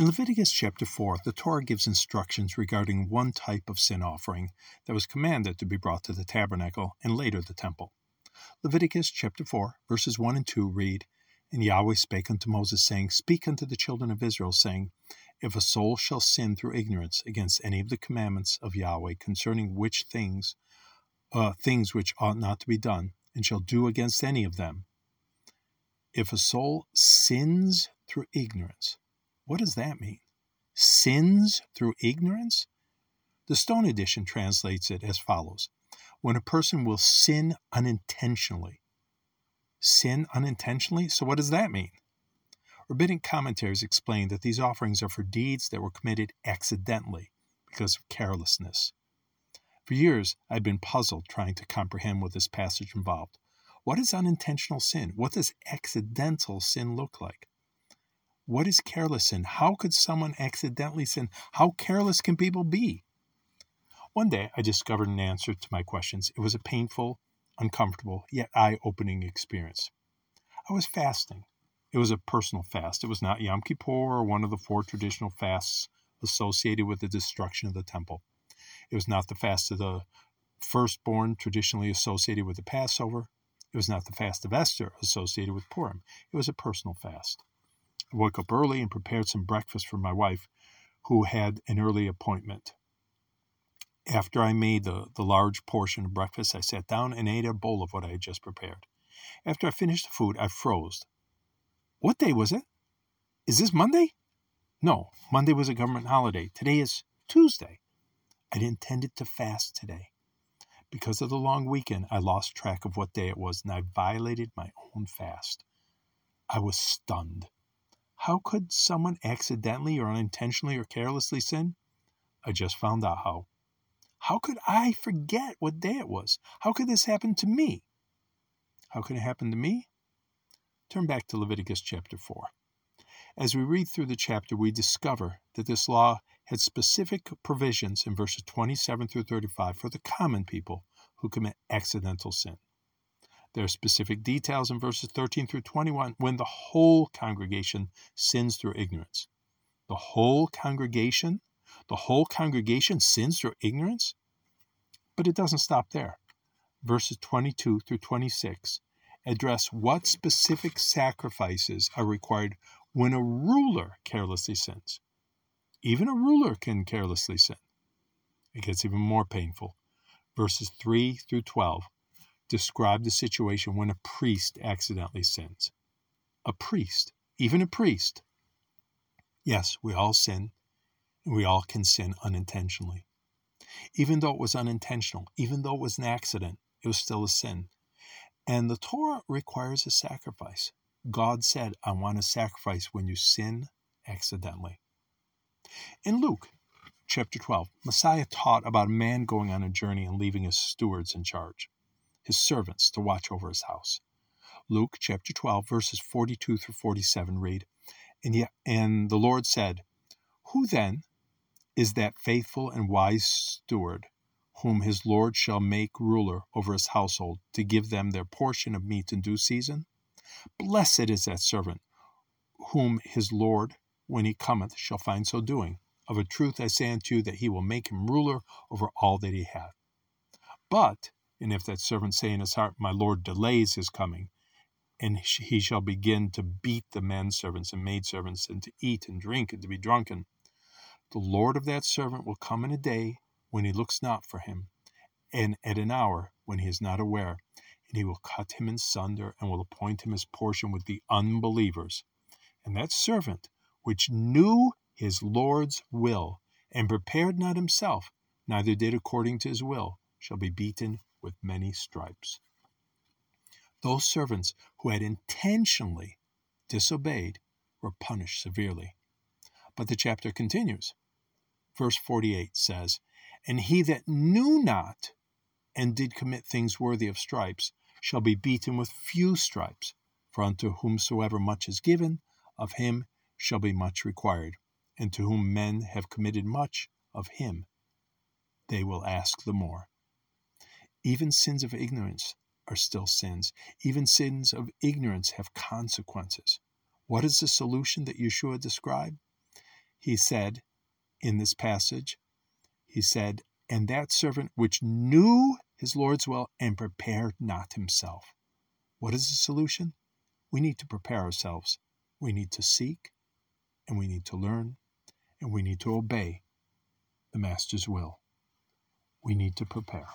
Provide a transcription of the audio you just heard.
In Leviticus chapter 4, the Torah gives instructions regarding one type of sin offering that was commanded to be brought to the tabernacle and later the temple. Leviticus chapter 4, verses 1 and 2 read, And Yahweh spake unto Moses, saying, Speak unto the children of Israel, saying, If a soul shall sin through ignorance against any of the commandments of Yahweh concerning which things, uh, things which ought not to be done, and shall do against any of them, if a soul sins through ignorance, what does that mean? Sins through ignorance? The Stone Edition translates it as follows When a person will sin unintentionally. Sin unintentionally? So, what does that mean? Rabbinic commentaries explain that these offerings are for deeds that were committed accidentally because of carelessness. For years, I'd been puzzled trying to comprehend what this passage involved. What is unintentional sin? What does accidental sin look like? What is careless sin? How could someone accidentally sin? How careless can people be? One day, I discovered an answer to my questions. It was a painful, uncomfortable, yet eye opening experience. I was fasting. It was a personal fast. It was not Yom Kippur or one of the four traditional fasts associated with the destruction of the temple. It was not the fast of the firstborn traditionally associated with the Passover. It was not the fast of Esther associated with Purim. It was a personal fast. Woke up early and prepared some breakfast for my wife, who had an early appointment. After I made the, the large portion of breakfast, I sat down and ate a bowl of what I had just prepared. After I finished the food, I froze. What day was it? Is this Monday? No, Monday was a government holiday. Today is Tuesday. I'd intended to fast today. Because of the long weekend, I lost track of what day it was and I violated my own fast. I was stunned. How could someone accidentally or unintentionally or carelessly sin? I just found out how. How could I forget what day it was? How could this happen to me? How could it happen to me? Turn back to Leviticus chapter 4. As we read through the chapter, we discover that this law had specific provisions in verses 27 through 35 for the common people who commit accidental sin. There are specific details in verses 13 through 21 when the whole congregation sins through ignorance. The whole congregation? The whole congregation sins through ignorance? But it doesn't stop there. Verses 22 through 26 address what specific sacrifices are required when a ruler carelessly sins. Even a ruler can carelessly sin. It gets even more painful. Verses 3 through 12 describe the situation when a priest accidentally sins. A priest, even a priest. Yes, we all sin, and we all can sin unintentionally. Even though it was unintentional, even though it was an accident, it was still a sin. And the Torah requires a sacrifice. God said, I want a sacrifice when you sin accidentally. In Luke chapter 12, Messiah taught about a man going on a journey and leaving his stewards in charge his servants to watch over his house. Luke chapter 12, verses 42 through 47 read, and, yet, and the Lord said, Who then is that faithful and wise steward whom his Lord shall make ruler over his household to give them their portion of meat in due season? Blessed is that servant whom his Lord, when he cometh, shall find so doing. Of a truth I say unto you that he will make him ruler over all that he hath. But and if that servant say in his heart, My Lord delays his coming, and he shall begin to beat the men servants and maid servants, and to eat and drink and to be drunken, the Lord of that servant will come in a day when he looks not for him, and at an hour when he is not aware, and he will cut him in sunder, and will appoint him his portion with the unbelievers. And that servant, which knew his Lord's will, and prepared not himself, neither did according to his will, shall be beaten with many stripes. Those servants who had intentionally disobeyed were punished severely. But the chapter continues. Verse 48 says, And he that knew not and did commit things worthy of stripes shall be beaten with few stripes. For unto whomsoever much is given, of him shall be much required. And to whom men have committed much, of him they will ask the more. Even sins of ignorance are still sins. Even sins of ignorance have consequences. What is the solution that Yeshua described? He said in this passage, He said, And that servant which knew his Lord's will and prepared not himself. What is the solution? We need to prepare ourselves. We need to seek, and we need to learn, and we need to obey the Master's will. We need to prepare.